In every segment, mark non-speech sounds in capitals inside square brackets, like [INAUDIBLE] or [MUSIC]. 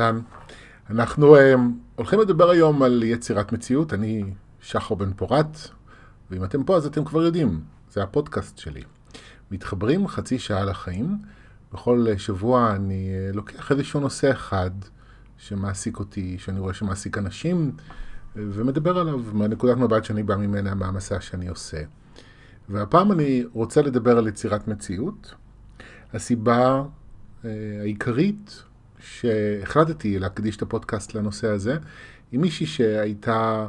אהלן. אנחנו uh, הולכים לדבר היום על יצירת מציאות. אני שחר בן פורת, ואם אתם פה אז אתם כבר יודעים, זה הפודקאסט שלי. מתחברים חצי שעה לחיים. בכל שבוע אני uh, לוקח איזשהו נושא אחד שמעסיק אותי, שאני רואה שמעסיק אנשים, ומדבר עליו מהנקודת מבט שאני בא ממנה, מהמסע שאני עושה. והפעם אני רוצה לדבר על יצירת מציאות. הסיבה uh, העיקרית שהחלטתי להקדיש את הפודקאסט לנושא הזה, עם מישהי שהייתה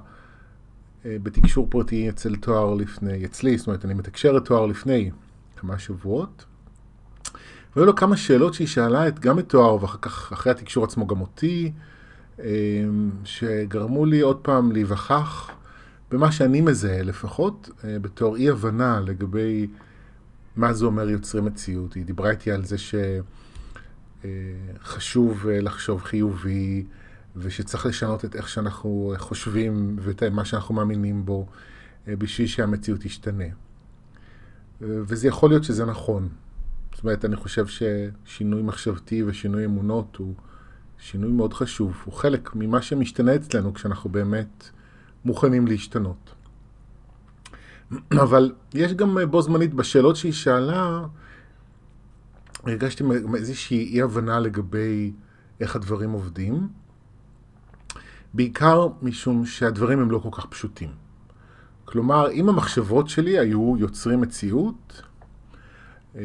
אה, בתקשור פרטי אצל תואר לפני, אצלי, זאת אומרת, אני מתקשר את תואר לפני כמה שבועות. והיו לו כמה שאלות שהיא שאלה את, גם את תואר, ואחר כך, אחרי התקשור עצמו, גם אותי, אה, שגרמו לי עוד פעם להיווכח במה שאני מזהה לפחות, אה, בתור אי הבנה לגבי מה זה אומר יוצרי מציאות. היא דיברה איתי על זה ש... חשוב אה, לחשוב חיובי, ושצריך לשנות את איך שאנחנו חושבים ואת מה שאנחנו מאמינים בו, אה, בשביל שהמציאות תשתנה. אה, וזה יכול להיות שזה נכון. זאת אומרת, אני חושב ששינוי מחשבתי ושינוי אמונות הוא שינוי מאוד חשוב. הוא חלק ממה שמשתנה אצלנו כשאנחנו באמת מוכנים להשתנות. [CLEARS THROAT] אבל יש גם בו זמנית בשאלות שהיא שאלה, הרגשתי איזושהי אי הבנה לגבי איך הדברים עובדים, בעיקר משום שהדברים הם לא כל כך פשוטים. כלומר, אם המחשבות שלי היו יוצרים מציאות, אמ,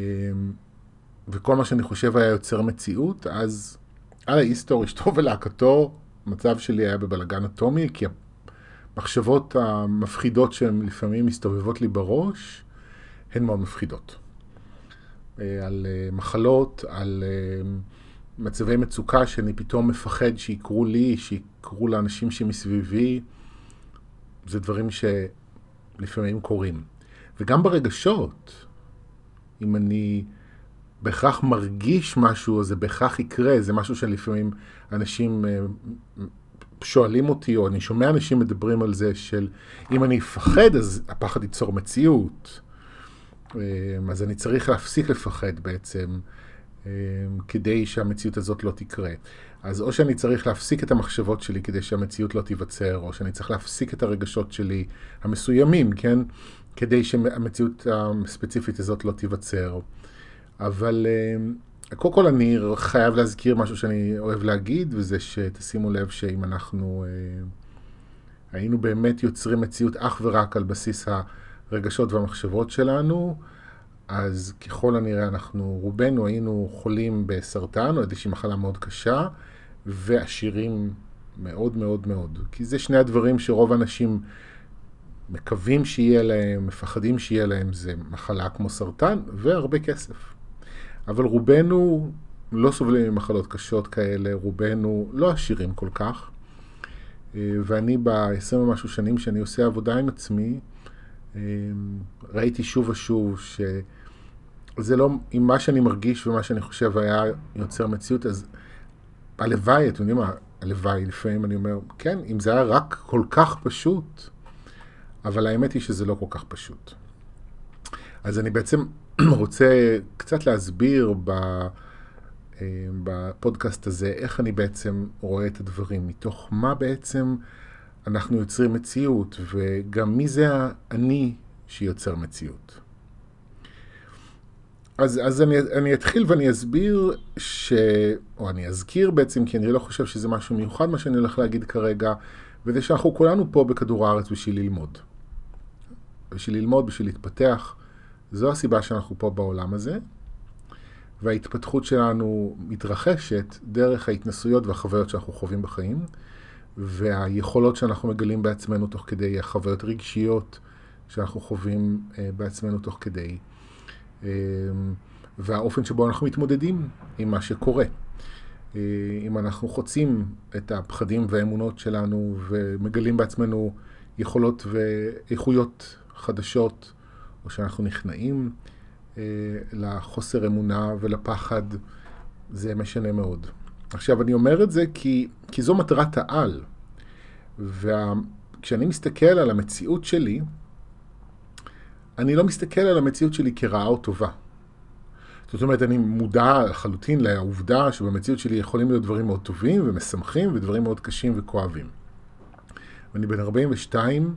וכל מה שאני חושב היה יוצר מציאות, אז על ההיסטור, [LAUGHS] אשתו ולהקתו, המצב שלי היה בבלגן אטומי, כי המחשבות המפחידות שהן לפעמים מסתובבות לי בראש, הן מאוד מפחידות. אה, על אה, מחלות, על אה, מצבי מצוקה שאני פתאום מפחד שיקרו לי, שיקרו לאנשים שמסביבי. זה דברים שלפעמים קורים. וגם ברגשות, אם אני בהכרח מרגיש משהו, זה בהכרח יקרה, זה משהו שלפעמים אנשים שואלים אותי, או אני שומע אנשים מדברים על זה, של אם אני אפחד, אז הפחד ייצור מציאות. אמ, אז אני צריך להפסיק לפחד בעצם, אמ, כדי שהמציאות הזאת לא תקרה. אז או שאני צריך להפסיק את המחשבות שלי כדי שהמציאות לא תיווצר, או שאני צריך להפסיק את הרגשות שלי המסוימים, כן? כדי שהמציאות הספציפית הזאת לא תיווצר. אבל אמ, קודם כל אני חייב להזכיר משהו שאני אוהב להגיד, וזה שתשימו לב שאם אנחנו היינו באמת יוצרים מציאות אך ורק על בסיס ה... הרגשות והמחשבות שלנו, אז ככל הנראה אנחנו, רובנו היינו חולים בסרטן או איזושהי מחלה מאוד קשה, ועשירים מאוד מאוד מאוד. כי זה שני הדברים שרוב האנשים מקווים שיהיה להם, מפחדים שיהיה להם, זה מחלה כמו סרטן והרבה כסף. אבל רובנו לא סובלים ממחלות קשות כאלה, רובנו לא עשירים כל כך. ואני ב-20 ומשהו שנים שאני עושה עבודה עם עצמי, ראיתי שוב ושוב שזה לא, אם מה שאני מרגיש ומה שאני חושב היה יוצר מציאות, אז הלוואי, אתם יודעים מה, הלוואי, לפעמים אני אומר, כן, אם זה היה רק כל כך פשוט, אבל האמת היא שזה לא כל כך פשוט. אז אני בעצם [CLEARS THROAT] רוצה קצת להסביר אה, בפודקאסט הזה איך אני בעצם רואה את הדברים, מתוך מה בעצם אנחנו יוצרים מציאות, וגם מי זה האני שיוצר מציאות. אז, אז אני, אני אתחיל ואני אסביר, ש... או אני אזכיר בעצם, כי אני לא חושב שזה משהו מיוחד מה שאני הולך להגיד כרגע, וזה שאנחנו כולנו פה בכדור הארץ בשביל ללמוד. בשביל ללמוד, בשביל להתפתח. זו הסיבה שאנחנו פה בעולם הזה, וההתפתחות שלנו מתרחשת דרך ההתנסויות והחוויות שאנחנו חווים בחיים. והיכולות שאנחנו מגלים בעצמנו תוך כדי, החוויות רגשיות שאנחנו חווים אה, בעצמנו תוך כדי, אה, והאופן שבו אנחנו מתמודדים עם מה שקורה. אה, אם אנחנו חוצים את הפחדים והאמונות שלנו ומגלים בעצמנו יכולות ואיכויות חדשות, או שאנחנו נכנעים לחוסר אמונה ולפחד, זה משנה מאוד. עכשיו, אני אומר את זה כי, כי זו מטרת העל. וכשאני מסתכל על המציאות שלי, אני לא מסתכל על המציאות שלי כרעה או טובה. זאת אומרת, אני מודע לחלוטין לעובדה שבמציאות שלי יכולים להיות דברים מאוד טובים ומשמחים ודברים מאוד קשים וכואבים. ואני בן 42,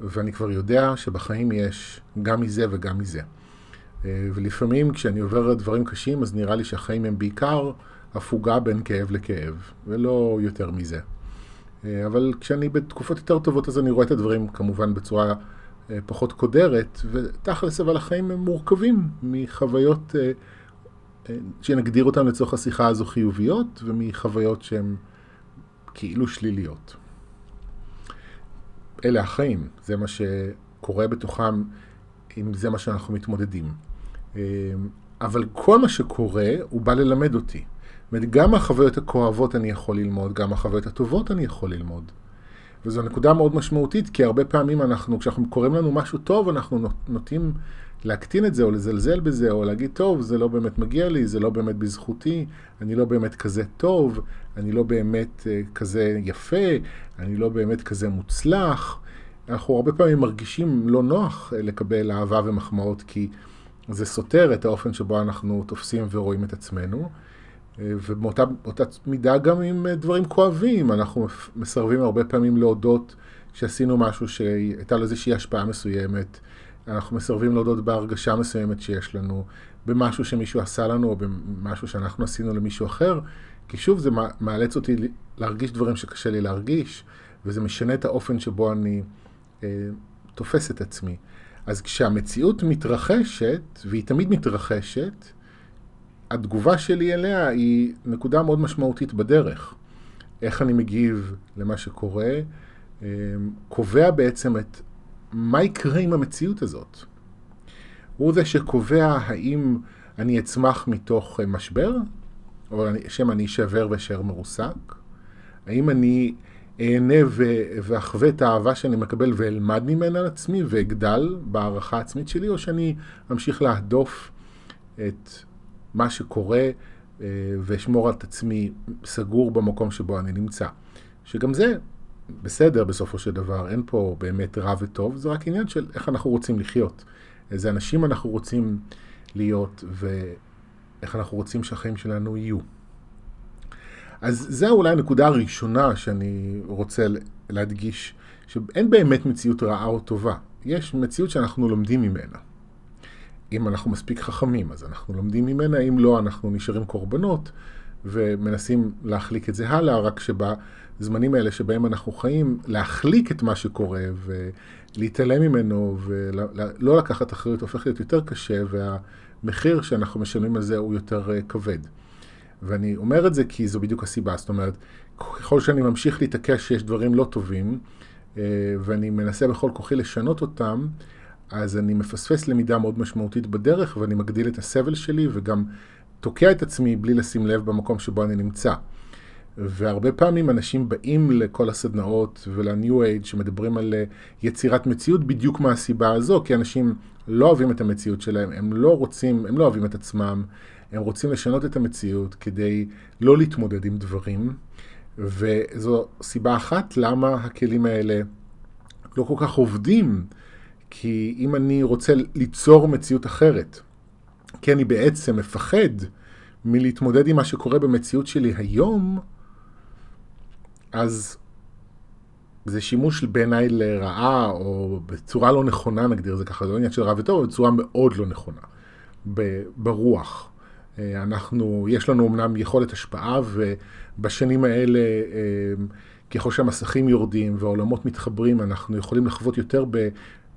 ואני כבר יודע שבחיים יש גם מזה וגם מזה. אה, ולפעמים כשאני עובר דברים קשים, אז נראה לי שהחיים הם בעיקר הפוגה בין כאב לכאב, ולא יותר מזה. אה, אבל כשאני בתקופות יותר טובות, אז אני רואה את הדברים כמובן בצורה אה, פחות קודרת, ותכלס אבל החיים הם מורכבים מחוויות שנגדיר אותן לצורך השיחה הזו חיוביות, ומחוויות שהן כאילו שליליות. אלה החיים, זה מה שקורה בתוכם, אם זה מה שאנחנו מתמודדים. אבל כל מה שקורה, הוא בא ללמד אותי. אומרת, גם מהחוויות הכואבות אני יכול ללמוד, גם מהחוויות הטובות אני יכול ללמוד. וזו נקודה מאוד משמעותית, כי הרבה פעמים אנחנו, כשאנחנו קוראים לנו משהו טוב, אנחנו נוטים להקטין את זה, או לזלזל בזה, או להגיד, טוב, זה לא באמת מגיע לי, זה לא באמת בזכותי, אני לא באמת כזה טוב, אני לא באמת uh, כזה יפה, אני לא באמת כזה מוצלח. אנחנו הרבה פעמים מרגישים לא נוח uh, לקבל אהבה ומחמאות, כי זה סותר את האופן שבו אנחנו תופסים ורואים את עצמנו. אה, ובאותה מידה גם עם דברים כואבים, אנחנו מסרבים הרבה פעמים להודות שעשינו משהו שהייתה לו איזושהי השפעה מסוימת, אנחנו מסרבים להודות בהרגשה מסוימת שיש לנו, במשהו שמישהו עשה לנו, או במשהו שאנחנו עשינו למישהו אחר, כי שוב זה מאלץ אותי להרגיש דברים שקשה לי להרגיש, וזה משנה את האופן שבו אני אה, תופס את עצמי. אז כשהמציאות מתרחשת, והיא תמיד מתרחשת, התגובה שלי אליה היא נקודה מאוד משמעותית בדרך. איך אני מגיב למה שקורה, אה, קובע בעצם את מה יקרה עם המציאות הזאת. הוא זה שקובע האם אני אצמח מתוך משבר, או שמא אני אשבר ואשאר מרוסק, האם אני אהנה ואחווה את האהבה שאני מקבל ואלמד ממנה על עצמי ואגדל בהערכה העצמית שלי, או שאני אמשיך להדוף את מה שקורה אה, ואשמור על עצמי סגור במקום שבו אני נמצא. שגם זה בסדר בסופו של דבר, אין פה באמת רע וטוב, זה רק עניין של איך אנחנו רוצים לחיות. איזה אנשים אנחנו רוצים להיות ואיך אנחנו רוצים שהחיים שלנו יהיו. אז זו אולי הנקודה הראשונה שאני רוצה להדגיש, שאין באמת מציאות רעה או טובה. יש מציאות שאנחנו לומדים ממנה. אם אנחנו מספיק חכמים, אז אנחנו לומדים ממנה, אם לא, אנחנו נשארים קורבנות ומנסים להחליק את זה הלאה, רק שבזמנים האלה שבהם אנחנו חיים, להחליק את מה שקורה ולהתעלם ממנו ולא לקחת אחריות הופך להיות יותר קשה, והמחיר שאנחנו משלמים על זה הוא יותר אה, כבד. ואני אומר את זה כי זו בדיוק הסיבה, זאת אומרת, ככל שאני ממשיך להתעקש שיש דברים לא טובים, אה, ואני מנסה בכל כוחי לשנות אותם, אז אני מפספס למידה מאוד משמעותית בדרך, ואני מגדיל את הסבל שלי, וגם תוקע את עצמי בלי לשים לב במקום שבו אני נמצא. והרבה פעמים אנשים באים לכל הסדנאות ול-New Age שמדברים על אה, יצירת מציאות בדיוק מהסיבה הזו, כי אנשים לא אוהבים את המציאות שלהם, הם לא רוצים, הם לא אוהבים את עצמם, הם רוצים לשנות את המציאות כדי לא להתמודד עם דברים, וזו סיבה אחת למה הכלים האלה לא כל כך עובדים, כי אם אני רוצה ליצור מציאות אחרת, כי אני בעצם מפחד מלהתמודד עם מה שקורה במציאות שלי היום, אז זה שימוש בעיניי לרעה, או בצורה לא נכונה, נגדיר זה ככה, זה לא עניין של רע וטוב, אבל בצורה מאוד לא נכונה, ברוח. אה, אנחנו, יש לנו אמנם יכולת השפעה, ובשנים האלה, אה, ככל שהמסכים יורדים והעולמות מתחברים, אנחנו יכולים לחוות יותר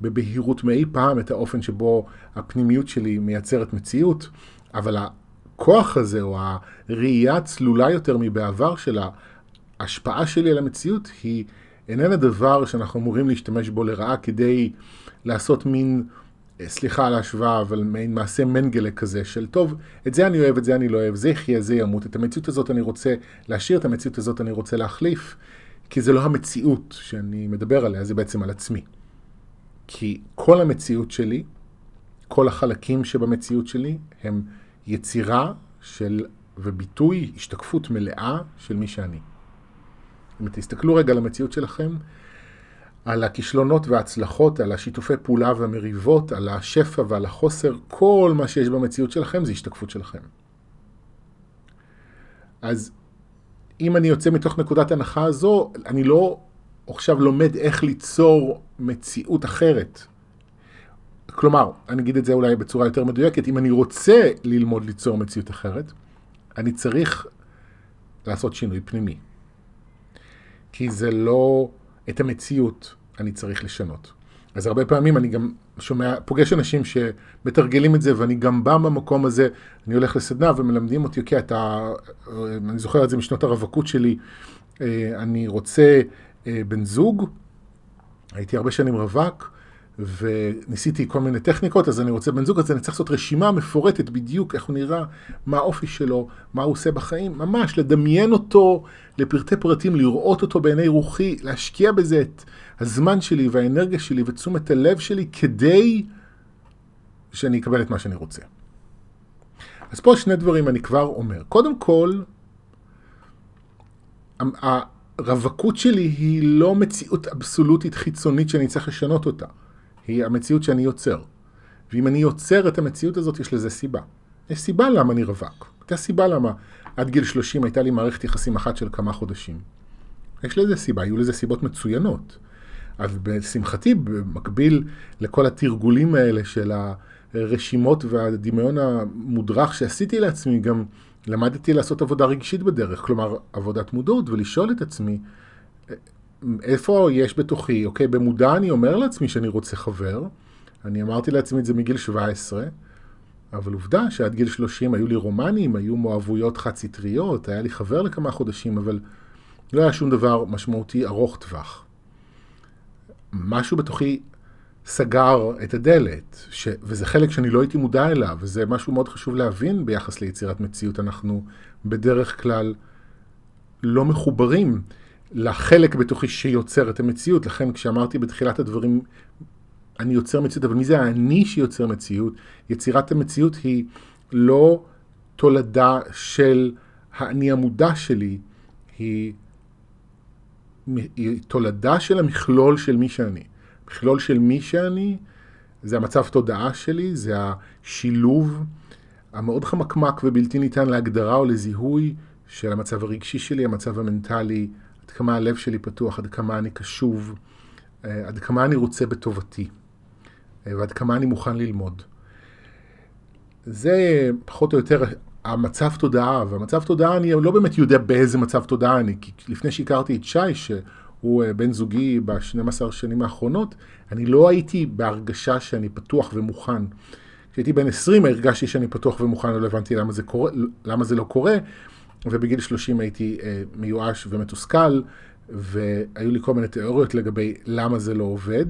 בבהירות מאי פעם את האופן שבו הפנימיות שלי מייצרת מציאות, אבל הכוח הזה, או הראייה הצלולה יותר מבעבר של ההשפעה שלי על המציאות, היא איננה דבר שאנחנו אמורים להשתמש בו לרעה כדי לעשות מין... סליחה על ההשוואה, אבל מעין מעשה מנגלה כזה של טוב, את זה אני אוהב, את זה אני לא אוהב, זה יחיה, זה ימות, את המציאות הזאת אני רוצה להשאיר, את המציאות הזאת אני רוצה להחליף, כי זה לא המציאות שאני מדבר עליה, זה בעצם על עצמי. כי כל המציאות שלי, כל החלקים שבמציאות שלי, הם יצירה של, וביטוי, השתקפות מלאה של מי שאני. אם תסתכלו רגע על המציאות שלכם, על הכישלונות וההצלחות, על השיתופי פעולה והמריבות, על השפע ועל החוסר, כל מה שיש במציאות שלכם זה השתקפות שלכם. אז אם אני יוצא מתוך נקודת הנחה הזו, אני לא עכשיו לומד איך ליצור מציאות אחרת. כלומר, אני אגיד את זה אולי בצורה יותר מדויקת, אם אני רוצה ללמוד ליצור מציאות אחרת, אני צריך לעשות שינוי פנימי. כי זה לא את המציאות אני צריך לשנות. אז הרבה פעמים אני גם שומע, פוגש אנשים שמתרגלים את זה, ואני גם בא במקום הזה, אני הולך לסדנה ומלמדים אותי, אוקיי, אתה, אני זוכר את זה משנות הרווקות שלי, אה, אני רוצה אה, בן זוג, הייתי הרבה שנים רווק, וניסיתי כל מיני טכניקות, אז אני רוצה בן זוג, אז אני צריך לעשות רשימה מפורטת בדיוק איך הוא נראה, מה האופי שלו, מה הוא עושה בחיים, ממש לדמיין אותו לפרטי פרטים, לראות אותו בעיני רוחי, להשקיע בזה את הזמן שלי והאנרגיה שלי ותשומת הלב שלי כדי שאני אקבל את מה שאני רוצה. אז פה שני דברים אני כבר אומר. קודם כל, הרווקות שלי היא לא מציאות אבסולוטית חיצונית שאני צריך לשנות אותה. היא המציאות שאני יוצר. ואם אני יוצר את המציאות הזאת, יש לזה סיבה. יש סיבה למה אני רווק. הייתה סיבה למה עד גיל 30 הייתה לי מערכת יחסים אחת של כמה חודשים. יש לזה סיבה, היו לזה סיבות מצוינות. אז בשמחתי, במקביל לכל התרגולים האלה של הרשימות והדמיון המודרך שעשיתי לעצמי, גם למדתי לעשות עבודה רגשית בדרך, כלומר עבודת מודעות, ולשאול את עצמי, איפה יש בתוכי, אוקיי, במודע אני אומר לעצמי שאני רוצה חבר, אני אמרתי לעצמי את זה מגיל 17, אבל עובדה שעד גיל 30 היו לי רומנים, היו מאוהבויות חד-סטריות, היה לי חבר לכמה חודשים, אבל לא היה שום דבר משמעותי ארוך טווח. משהו בתוכי סגר את הדלת, ש... וזה חלק שאני לא הייתי מודע אליו, וזה משהו מאוד חשוב להבין ביחס ליצירת מציאות. אנחנו בדרך כלל לא מחוברים לחלק בתוכי שיוצר את המציאות. לכן כשאמרתי בתחילת הדברים, אני יוצר מציאות, אבל מי זה האני שיוצר מציאות? יצירת המציאות היא לא תולדה של האני המודע שלי, היא היא תולדה של המכלול של מי שאני. מכלול של מי שאני זה המצב תודעה שלי, זה השילוב המאוד חמקמק ובלתי ניתן להגדרה או לזיהוי של המצב הרגשי שלי, המצב המנטלי, עד כמה הלב שלי פתוח, עד כמה אני קשוב, אה, עד כמה אני רוצה בטובתי, אה, ועד כמה אני מוכן ללמוד. זה פחות או יותר המצב תודעה, והמצב תודעה, אני לא באמת יודע באיזה מצב תודעה אני, כי לפני שהכרתי את שי, שהוא אה, בן זוגי ב-12 שנים האחרונות, אני לא הייתי בהרגשה שאני פתוח ומוכן. כשהייתי בן 20 הרגשתי שאני פתוח ומוכן, לא הבנתי למה זה, קורה, למה זה לא קורה, ובגיל 30 הייתי אה, מיואש ומתוסכל, והיו לי כל מיני תיאוריות לגבי למה זה לא עובד,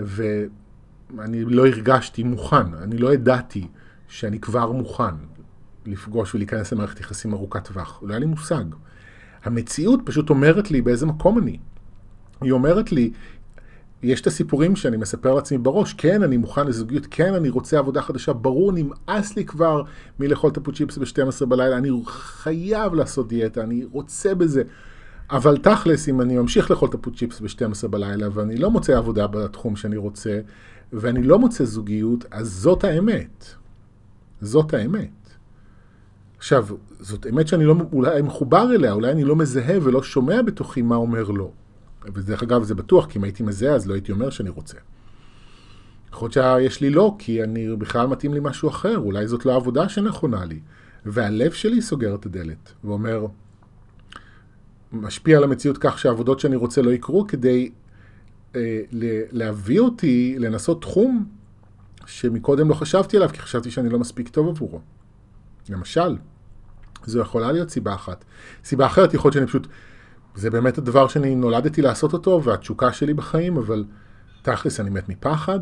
ואני לא הרגשתי מוכן, אני לא ידעתי שאני כבר מוכן. לפגוש ולהיכנס למערכת יחסים ארוכת טווח. לא היה לי מושג. המציאות פשוט אומרת לי באיזה מקום אני. היא אומרת לי, יש את הסיפורים שאני מספר לעצמי בראש, כן, אני מוכן לזוגיות, כן, אני רוצה עבודה חדשה, ברור, נמאס לי כבר מלאכול טפו צ'יפס ב-12 בלילה, אני חייב לעשות דיאטה, אני רוצה בזה. אבל תכלס, אם אני ממשיך לאכול טפו צ'יפס ב-12 בלילה, ואני לא מוצא עבודה בתחום שאני רוצה, ואני לא מוצא זוגיות, אז זאת האמת. זאת האמת. עכשיו, זאת אמת שאני לא אולי מחובר אליה, אולי אני לא מזהה ולא שומע בתוכי מה אומר לא. ודרך אגב, זה בטוח, כי אם הייתי מזהה, אז לא הייתי אומר שאני רוצה. יכול להיות שיש לי לא, כי אני בכלל מתאים לי משהו אחר, אולי זאת לא העבודה שנכונה לי. והלב שלי סוגר את הדלת, ואומר, משפיע על המציאות כך שהעבודות שאני רוצה לא יקרו, כדי אה, להביא אותי לנסות תחום שמקודם לא חשבתי עליו, כי חשבתי שאני לא מספיק טוב עבורו. למשל, זו יכולה להיות סיבה אחת. סיבה אחרת יכול להיות שאני פשוט, זה באמת הדבר שאני נולדתי לעשות אותו, והתשוקה שלי בחיים, אבל תכלס אני מת מפחד,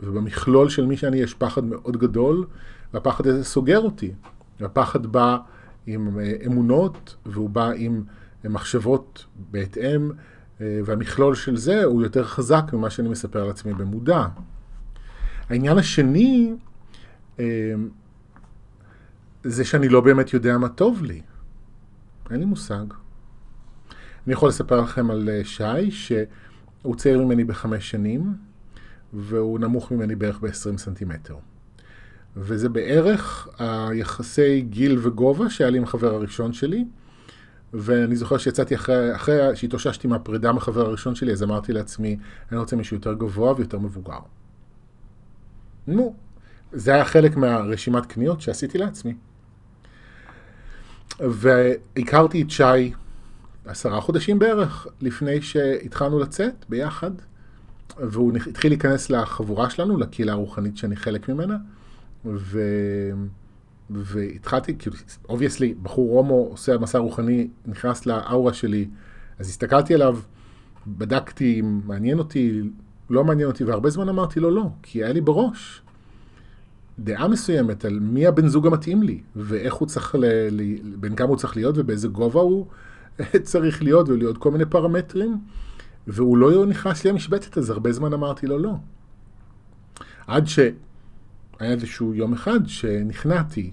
ובמכלול של מי שאני יש פחד מאוד גדול, והפחד הזה סוגר אותי. והפחד בא עם אה, אמונות, והוא בא עם אה, מחשבות בהתאם, אה, והמכלול של זה הוא יותר חזק ממה שאני מספר לעצמי במודע. העניין השני, זה שאני לא באמת יודע מה טוב לי. אין לי מושג. אני יכול לספר לכם על אה, שי, הוא צעיר ממני בחמש שנים, והוא נמוך ממני בערך ב-20 סנטימטר. וזה בערך היחסי גיל וגובה שהיה לי עם החבר הראשון שלי. ואני זוכר שיצאתי אחרי, אחרי שהתאוששתי מהפרידה מחבר הראשון שלי, אז אמרתי לעצמי, אני רוצה מישהו יותר גבוה ויותר מבוגר. נו, זה היה חלק מהרשימת קניות שעשיתי לעצמי. והכרתי את שי עשרה חודשים בערך לפני שהתחלנו לצאת ביחד, והוא התחיל להיכנס לחבורה שלנו, לקהילה הרוחנית שאני חלק ממנה, ו... והתחלתי, כאילו, obviously, בחור הומו עושה מסע רוחני, נכנס לאאורה שלי, אז הסתכלתי עליו, בדקתי אם מעניין אותי, לא מעניין אותי, והרבה זמן אמרתי לו לא, כי היה לי בראש דעה מסוימת על מי הבן זוג המתאים לי, ואיך הוא צריך, ל... בין כמה הוא צריך להיות ובאיזה גובה הוא [LAUGHS] צריך להיות, ולהיות כל מיני פרמטרים, והוא לא נכנס לי למשבצת, אז הרבה זמן אמרתי לו לא. עד שהיה איזשהו יום אחד שנכנעתי,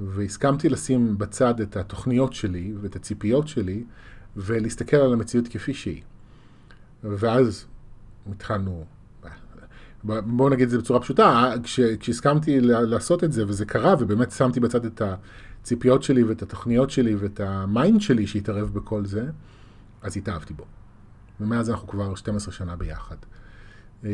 והסכמתי לשים בצד את התוכניות שלי ואת הציפיות שלי, ולהסתכל על המציאות כפי שהיא. ואז התחלנו בואו נגיד את זה בצורה פשוטה, כש, כשהסכמתי לעשות את זה, וזה קרה, ובאמת שמתי בצד את הציפיות שלי ואת התוכניות שלי ואת ה mind שלי שהתערב בכל זה, אז התאהבתי בו. ומאז אנחנו כבר 12 שנה ביחד. אמ,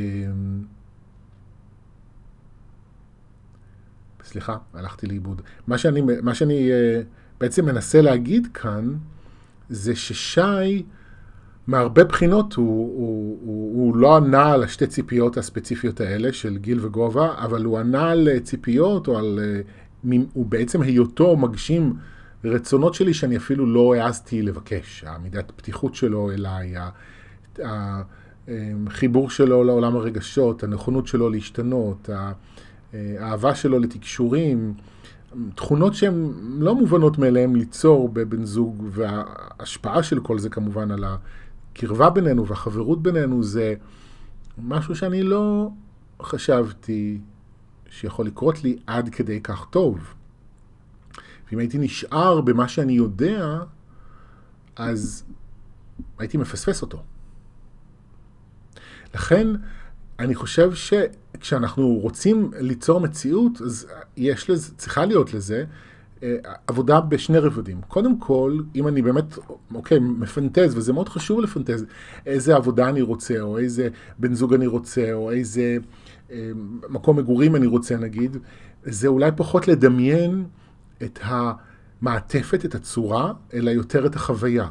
סליחה, הלכתי לאיבוד. מה שאני, מה שאני אה, בעצם מנסה להגיד כאן, זה ששי, מהרבה בחינות הוא, הוא, הוא, הוא לא ענה על השתי ציפיות הספציפיות האלה של גיל וגובה, אבל הוא ענה על ציפיות או על... אה, הוא בעצם היותו מגשים רצונות שלי שאני אפילו לא העזתי לבקש. המידת פתיחות שלו אליי, החיבור אה, שלו לעולם הרגשות, הנכונות שלו להשתנות, האהבה שלו לתקשורים, תכונות שהן לא מובנות מאליהן ליצור בבן זוג, וההשפעה של כל זה כמובן על. הקרבה בינינו והחברות בינינו זה משהו שאני לא חשבתי שיכול לקרות לי עד כדי כך טוב. ואם הייתי נשאר במה שאני יודע, אז הייתי מפספס אותו. לכן, אני חושב שכשאנחנו רוצים ליצור מציאות, אז יש לזה, צריכה להיות לזה עבודה בשני רבדים. קודם כל, אם אני באמת, אוקיי, מפנטז, וזה מאוד חשוב לפנטז, איזה עבודה אני רוצה, או איזה בן זוג אני רוצה, או איזה אה, מקום מגורים אני רוצה, נגיד, זה אולי פחות לדמיין את המעטפת, את הצורה, אלא יותר את החוויה.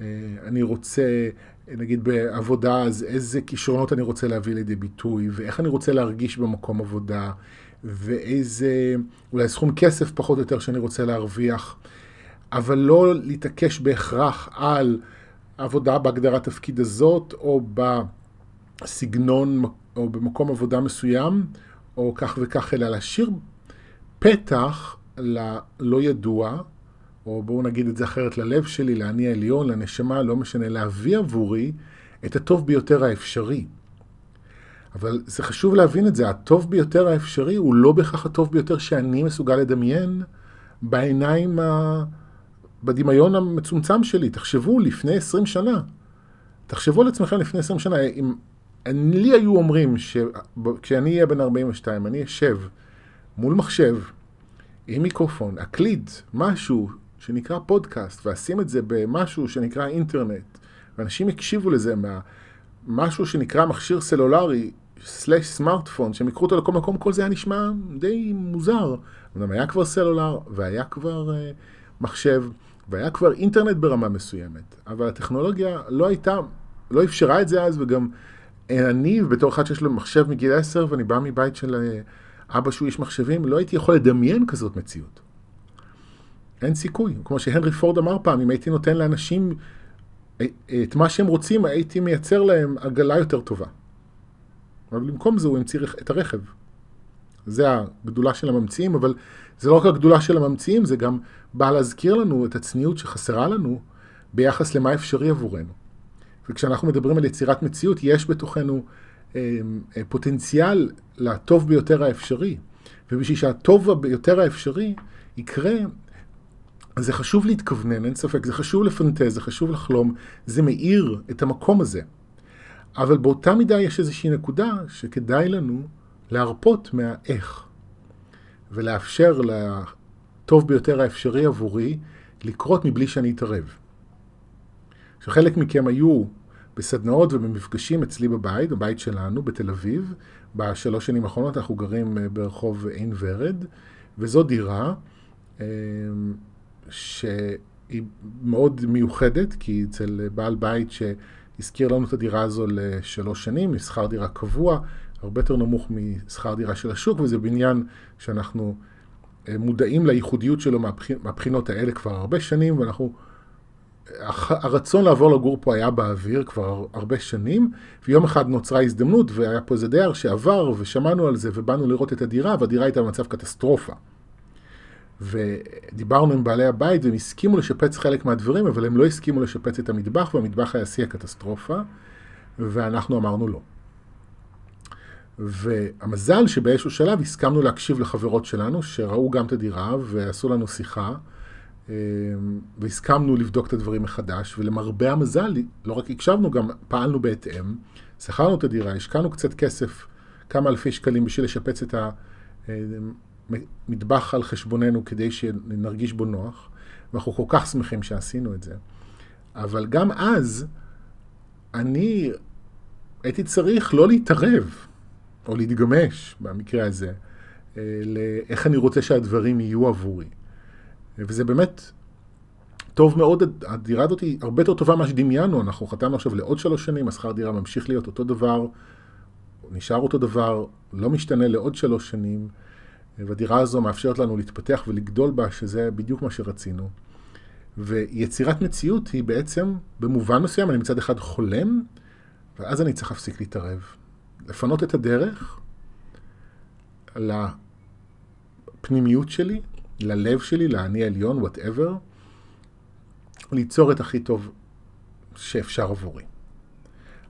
אה, אני רוצה, נגיד בעבודה, אז איזה כישרונות אני רוצה להביא לידי ביטוי, ואיך אני רוצה להרגיש במקום עבודה. ואיזה, אולי סכום כסף פחות או יותר שאני רוצה להרוויח, אבל לא להתעקש בהכרח על עבודה בהגדרת תפקיד הזאת, או בסגנון, או במקום עבודה מסוים, או כך וכך, אלא להשאיר פתח ללא ידוע, או בואו נגיד את זה אחרת, ללב שלי, לאני העליון, לנשמה, לא משנה, להביא עבורי את הטוב ביותר האפשרי. אבל זה חשוב להבין את זה, הטוב ביותר האפשרי הוא לא בהכרח הטוב ביותר שאני מסוגל לדמיין בעיניים, ה... בדמיון המצומצם שלי. תחשבו, לפני 20 שנה, תחשבו על עצמכם לפני 20 שנה, אם לי היו אומרים שכשאני אהיה בן 42, אני אשב מול מחשב עם מיקרופון, אקליד משהו שנקרא פודקאסט, ואשים את זה במשהו שנקרא אינטרנט, ואנשים יקשיבו לזה מה... משהו שנקרא מכשיר סלולרי סלאש סמארטפון, שהם יקחו אותו לכל מקום, כל זה היה נשמע די מוזר. אמנם היה כבר סלולר, והיה כבר uh, מחשב, והיה כבר אינטרנט ברמה מסוימת, אבל הטכנולוגיה לא הייתה, לא אפשרה את זה אז, וגם אני, בתור אחד שיש לו מחשב מגיל 10, ואני בא מבית של uh, אבא שהוא איש מחשבים, לא הייתי יכול לדמיין כזאת מציאות. אין סיכוי. כמו שהנרי פורד אמר פעם, אם הייתי נותן לאנשים אה, את מה שהם רוצים, הייתי מייצר להם עגלה יותר טובה. אבל במקום זה הוא המציא את הרכב. זה הגדולה של הממציאים, אבל זה לא רק הגדולה של הממציאים, זה גם בא להזכיר לנו את הצניעות שחסרה לנו ביחס למה אפשרי עבורנו. וכשאנחנו מדברים על יצירת מציאות, יש בתוכנו אה, אה, פוטנציאל לטוב ביותר האפשרי. ובשביל שהטוב ביותר האפשרי יקרה, זה חשוב להתכוונן, אין ספק, זה חשוב לפנטז, זה חשוב לחלום, זה מאיר את המקום הזה. אבל באותה מידה יש איזושהי נקודה שכדאי לנו להרפות מהאיך, ולאפשר לטוב ביותר האפשרי עבורי לקרות מבלי שאני אתערב. שחלק מכם היו בסדנאות ובמפגשים אצלי בבית, בבית שלנו בתל אביב. בשלוש שנים האחרונות אנחנו גרים אה, ברחוב עין ורד, וזו דירה אה, שהיא מאוד מיוחדת, כי אצל בעל בית שהזכיר לנו את הדירה הזו לשלוש שנים, משכר דירה קבוע, הרבה יותר נמוך משכר דירה של השוק, וזה בניין שאנחנו אה, מודעים לייחודיות שלו מהבחינות האלה כבר הרבה שנים, ואנחנו הרצון לעבור לגור פה היה באוויר כבר הרבה שנים, ויום אחד נוצרה הזדמנות, והיה פה איזה דייר שעבר, ושמענו על זה, ובאנו לראות את הדירה, והדירה הייתה במצב קטסטרופה. ודיברנו עם בעלי הבית, והם הסכימו לשפץ חלק מהדברים, אבל הם לא הסכימו לשפץ את המטבח, והמטבח היה שיא הקטסטרופה, ואנחנו אמרנו לא. והמזל שבאיזשהו שלב הסכמנו להקשיב לחברות שלנו, שראו גם את הדירה, ועשו לנו שיחה. אמ, והסכמנו לבדוק את הדברים מחדש, ולמרבה המזל, לא רק הקשבנו, גם פעלנו בהתאם. שכרנו את הדירה, השקענו קצת כסף, כמה אלפי שקלים בשביל לשפץ את המטבח על חשבוננו כדי שנרגיש בו נוח, ואנחנו כל כך שמחים שעשינו את זה. אבל גם אז, אני הייתי צריך לא להתערב, או להתגמש, במקרה הזה, אה, לאיך אני רוצה שהדברים יהיו עבורי. וזה באמת טוב מאוד, הדירה הזאת היא הרבה יותר טובה ממה שדמיינו, אנחנו חתמנו עכשיו לעוד שלוש שנים, השכר דירה ממשיך להיות אותו דבר, נשאר אותו דבר, לא משתנה לעוד שלוש שנים, והדירה הזו מאפשרת לנו להתפתח ולגדול בה, שזה בדיוק מה שרצינו. ויצירת מציאות היא בעצם, במובן מסוים, אני מצד אחד חולם, ואז אני צריך להפסיק להתערב. לפנות את הדרך לפנימיות שלי, ללב שלי, לאני העליון, וואטאבר, ליצור את הכי טוב שאפשר עבורי.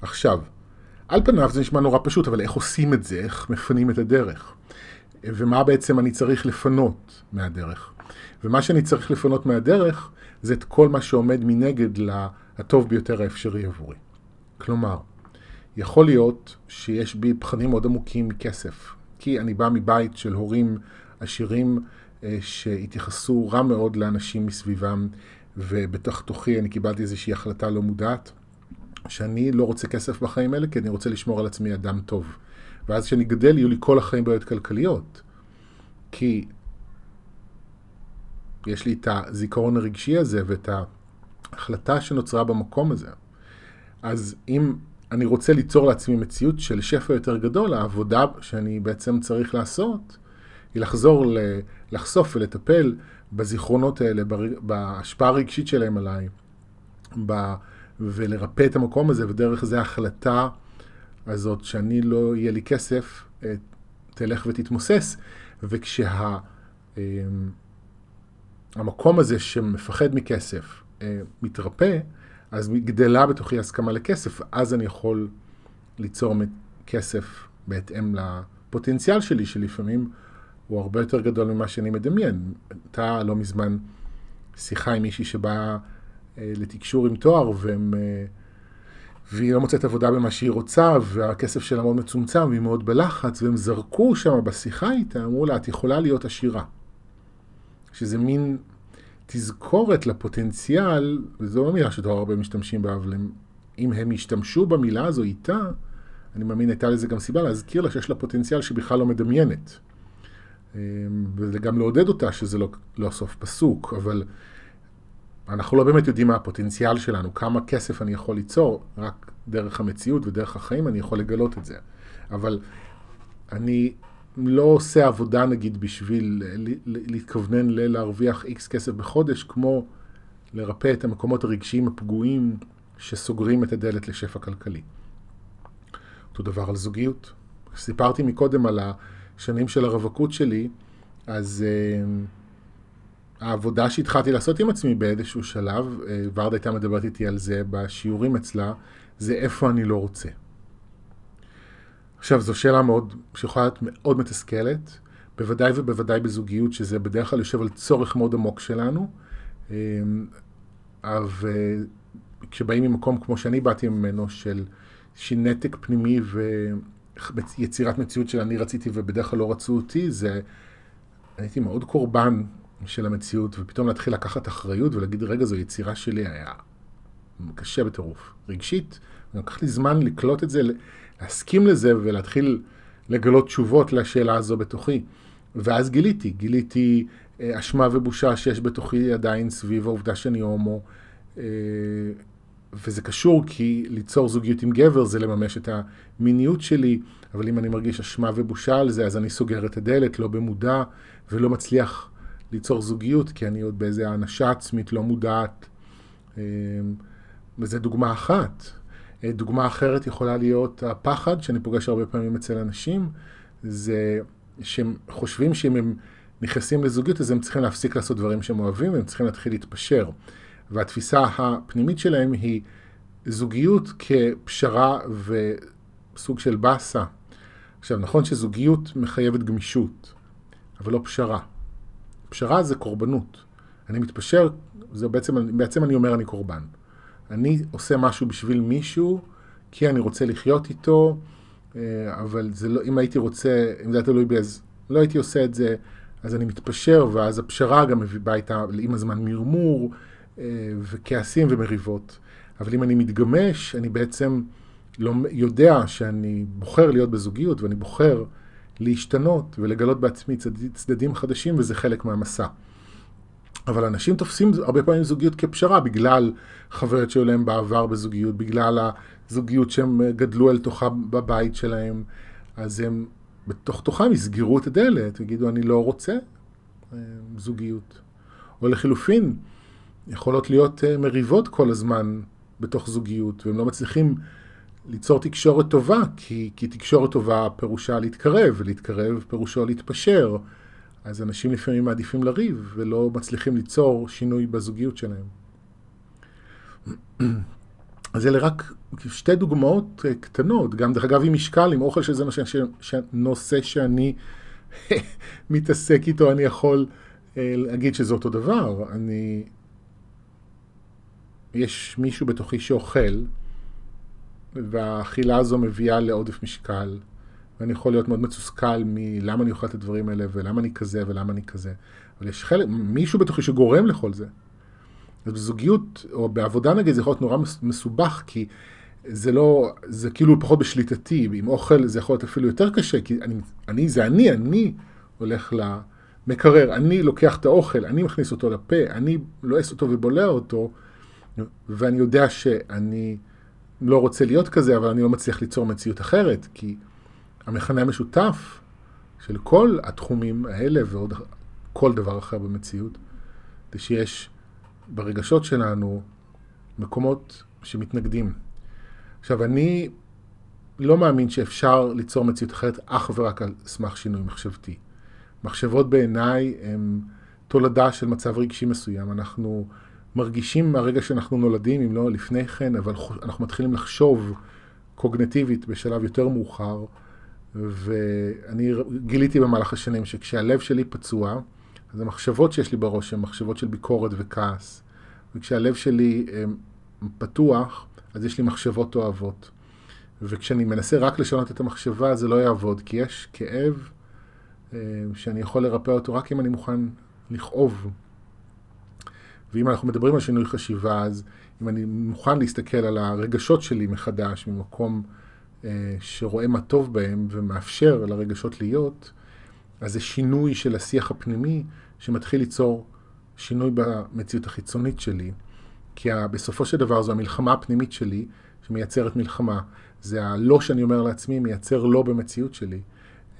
עכשיו, על פניו זה נשמע נורא פשוט, אבל איך עושים את זה? איך מפנים את הדרך? ומה בעצם אני צריך לפנות מהדרך? ומה שאני צריך לפנות מהדרך זה את כל מה שעומד מנגד לטוב ביותר האפשרי עבורי. כלומר, יכול להיות שיש בי פחדים מאוד עמוקים מכסף, כי אני בא מבית של הורים עשירים אה, שהתייחסו רע מאוד לאנשים מסביבם, ובתוך תוכי אני קיבלתי איזושהי החלטה לא מודעת, שאני לא רוצה כסף בחיים האלה, כי אני רוצה לשמור על עצמי אדם טוב. ואז כשאני גדל, יהיו לי כל החיים בעיות כלכליות. כי יש לי את הזיכרון הרגשי הזה ואת ההחלטה שנוצרה במקום הזה. אז אם אני רוצה ליצור לעצמי מציאות של שפע יותר גדול, העבודה שאני בעצם צריך לעשות, היא לחזור, לחשוף ולטפל בזיכרונות האלה, בהשפעה הרגשית שלהם עליי, ב, ולרפא את המקום הזה, ודרך זה ההחלטה הזאת שאני לא יהיה לי כסף, אה, תלך ותתמוסס, וכשה... אה, הזה שמפחד מכסף אה, מתרפא, אז גדלה בתוכי הסכמה לכסף, אז אני יכול ליצור כסף בהתאם לפוטנציאל שלי, שלפעמים הוא הרבה יותר גדול ממה שאני מדמיין. הייתה לא מזמן שיחה עם מישהי שבאה אה, לתקשור עם תואר, והם, והיא לא מוצאת עבודה במה שהיא רוצה, והכסף שלה מאוד מצומצם, והיא מאוד בלחץ, והם זרקו שם בשיחה איתה, אמרו לה, את יכולה להיות עשירה. שזה מין תזכורת לפוטנציאל, וזו לא מילה שתואר הרבה משתמשים בה, אבל אם הם ישתמשו במילה הזו איתה, אני מאמין הייתה לזה גם סיבה להזכיר לה שיש לה פוטנציאל שבכלל לא מדמיינת. אמ, וגם לעודד אותה שזה לא, לא סוף פסוק, אבל אנחנו לא באמת יודעים מה הפוטנציאל שלנו, כמה כסף אני יכול ליצור, רק דרך המציאות ודרך החיים אני יכול לגלות את זה. אבל אני לא עושה עבודה נגיד בשביל להתכוונן ללהרוויח איקס כסף בחודש, כמו לרפא את המקומות הרגשיים הפגועים שסוגרים את הדלת לשפע כלכלי. אותו דבר על זוגיות. סיפרתי מקודם על. השנים של הרווקות שלי, אז uh, העבודה שהתחלתי לעשות עם עצמי באיזשהו שלב, uh, ורדה הייתה מדברת איתי על זה בשיעורים אצלה, זה איפה אני לא רוצה. עכשיו, זו שאלה מאוד, שיכולה להיות מאוד מתסכלת, בוודאי ובוודאי בזוגיות, שזה בדרך כלל יושב על צורך מאוד עמוק שלנו, וכשבאים ממקום כמו שאני באתי ממנו, של איזושהי נתק פנימי ויצירת מציאות של אני רציתי ובדרך כלל לא רצו אותי, זה, הייתי מאוד קורבן של המציאות, ופתאום להתחיל לקחת אחריות ולהגיד, רגע, זו יצירה שלי, היה קשה בטירוף. רגשית, לקח לי זמן לקלוט את זה, להסכים לזה ולהתחיל לגלות תשובות לשאלה הזו בתוכי. ואז גיליתי, גיליתי אה, אשמה ובושה שיש בתוכי עדיין סביב העובדה שאני הומו. אה, וזה קשור כי ליצור זוגיות עם גבר זה לממש את המיניות שלי, אבל אם אני מרגיש אשמה ובושה על זה, אז אני סוגר את הדלת, לא במודע, ולא מצליח ליצור זוגיות, כי אני עוד באיזה האנשה עצמית לא מודעת. אה, וזו דוגמה אחת. דוגמה אחרת יכולה להיות הפחד, שאני פוגש הרבה פעמים אצל אנשים, זה שהם חושבים שאם הם נכנסים לזוגיות, אז הם צריכים להפסיק לעשות דברים שהם אוהבים, והם צריכים להתחיל להתפשר. והתפיסה הפנימית שלהם היא זוגיות כפשרה וסוג של באסה. עכשיו, נכון שזוגיות מחייבת גמישות, אבל לא פשרה. פשרה זה קורבנות. אני מתפשר, זה בעצם, בעצם אני אומר אני קורבן. אני עושה משהו בשביל מישהו, כי אני רוצה לחיות איתו, אה, אבל זה לא, אם הייתי רוצה, אם זה היה תלוי בי, אז לא הייתי עושה את זה, אז אני מתפשר, ואז הפשרה גם באה איתה עם הזמן מרמור, אה, וכעסים ומריבות. אבל אם אני מתגמש, אני בעצם לא יודע שאני בוחר להיות בזוגיות, ואני בוחר להשתנות ולגלות בעצמי צדדים חדשים, וזה חלק מהמסע. אבל אנשים תופסים הרבה פעמים זוגיות כפשרה בגלל חוויות שהיו להם בעבר בזוגיות, בגלל הזוגיות שהם גדלו אל תוכה בבית שלהם, אז הם בתוך תוכם יסגרו את הדלת ויגידו אני לא רוצה אה, זוגיות. או לחילופין, יכולות להיות אה, מריבות כל הזמן בתוך זוגיות, והם לא מצליחים ליצור תקשורת טובה, כי, כי תקשורת טובה פירושה להתקרב, ולהתקרב פירושו להתפשר. אז אנשים לפעמים מעדיפים לריב ולא מצליחים ליצור שינוי בזוגיות שלהם. [CLEARS THROAT] אז אלה רק שתי דוגמאות אה, קטנות, גם דרך אגב עם משקל, עם אוכל שזה נושא, נושא שאני [LAUGHS] מתעסק איתו, אני יכול אה, להגיד שזה אותו דבר. אני... יש מישהו בתוכי שאוכל, והאכילה הזו מביאה לעודף משקל, ואני יכול להיות מאוד מתוסכל מלמה אני אוכל את הדברים האלה, ולמה אני כזה, ולמה אני כזה. אבל יש חלק, מישהו בתוכי שגורם לכל זה. אז בזוגיות, או בעבודה נגיד, זה יכול להיות נורא מסובך, כי זה לא, זה כאילו פחות בשליטתי. עם אוכל זה יכול להיות אפילו יותר קשה, כי אני, אני זה אני, אני הולך למקרר, אני לוקח את האוכל, אני מכניס אותו לפה, אני לועס אותו ובולע אותו, ואני יודע שאני לא רוצה להיות כזה, אבל אני לא מצליח ליצור מציאות אחרת, כי... המכנה המשותף של כל התחומים האלה ועוד כל דבר אחר במציאות, זה שיש ברגשות שלנו מקומות שמתנגדים. עכשיו, אני לא מאמין שאפשר ליצור מציאות אחרת אך ורק על סמך שינוי מחשבתי. מחשבות בעיניי הן תולדה של מצב רגשי מסוים. אנחנו מרגישים מהרגע שאנחנו נולדים, אם לא לפני כן, אבל אנחנו מתחילים לחשוב קוגנטיבית בשלב יותר מאוחר, ואני גיליתי במהלך השנים שכשהלב שלי פצוע, אז המחשבות שיש לי בראש הן מחשבות של ביקורת וכעס. וכשהלב שלי אה, פתוח, אז יש לי מחשבות אוהבות. וכשאני מנסה רק לשנות את המחשבה, זה לא יעבוד, כי יש כאב אה, שאני יכול לרפא אותו רק אם אני מוכן לכאוב. ואם אנחנו מדברים על שינוי חשיבה, אז אם אני מוכן להסתכל על הרגשות שלי מחדש, ממקום אה, שרואה מה טוב בהם ומאפשר לרגשות להיות, אז זה שינוי של השיח הפנימי שמתחיל ליצור שינוי במציאות החיצונית שלי. כי בסופו של דבר זו המלחמה הפנימית שלי שמייצרת מלחמה. זה הלא שאני אומר לעצמי מייצר לא במציאות שלי.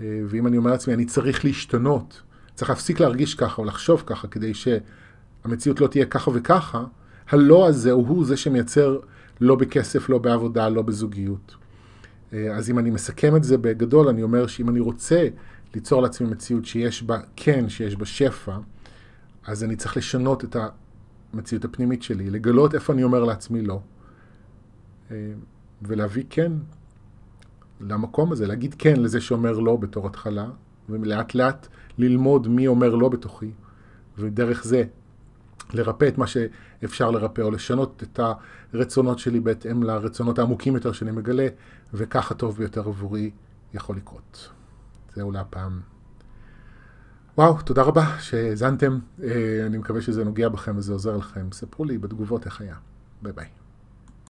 אה, ואם אני אומר לעצמי, אני צריך להשתנות, צריך להפסיק להרגיש ככה או לחשוב ככה כדי שהמציאות לא תהיה ככה וככה, הלא הזה הוא זה שמייצר לא בכסף, לא בעבודה, לא בזוגיות. אה, אז אם אני מסכם את זה בגדול, אני אומר שאם אני רוצה ליצור לעצמי מציאות שיש בה כן, שיש בה שפע, אז אני צריך לשנות את המציאות הפנימית שלי, לגלות איפה אני אומר לעצמי לא, אה, ולהביא כן למקום הזה, להגיד כן לזה שאומר לא בתור התחלה, ולאט לאט ללמוד מי אומר לא בתוכי, ודרך זה לרפא את מה שאפשר לרפא, או לשנות את הרצונות שלי בהתאם לרצונות העמוקים יותר שאני מגלה, וכך הטוב ביותר עבורי יכול לקרות. זהו להפעם. וואו, תודה רבה שהאזנתם. אה, אני מקווה שזה נוגע בכם וזה עוזר לכם. ספרו לי בתגובות איך היה. ביי ביי.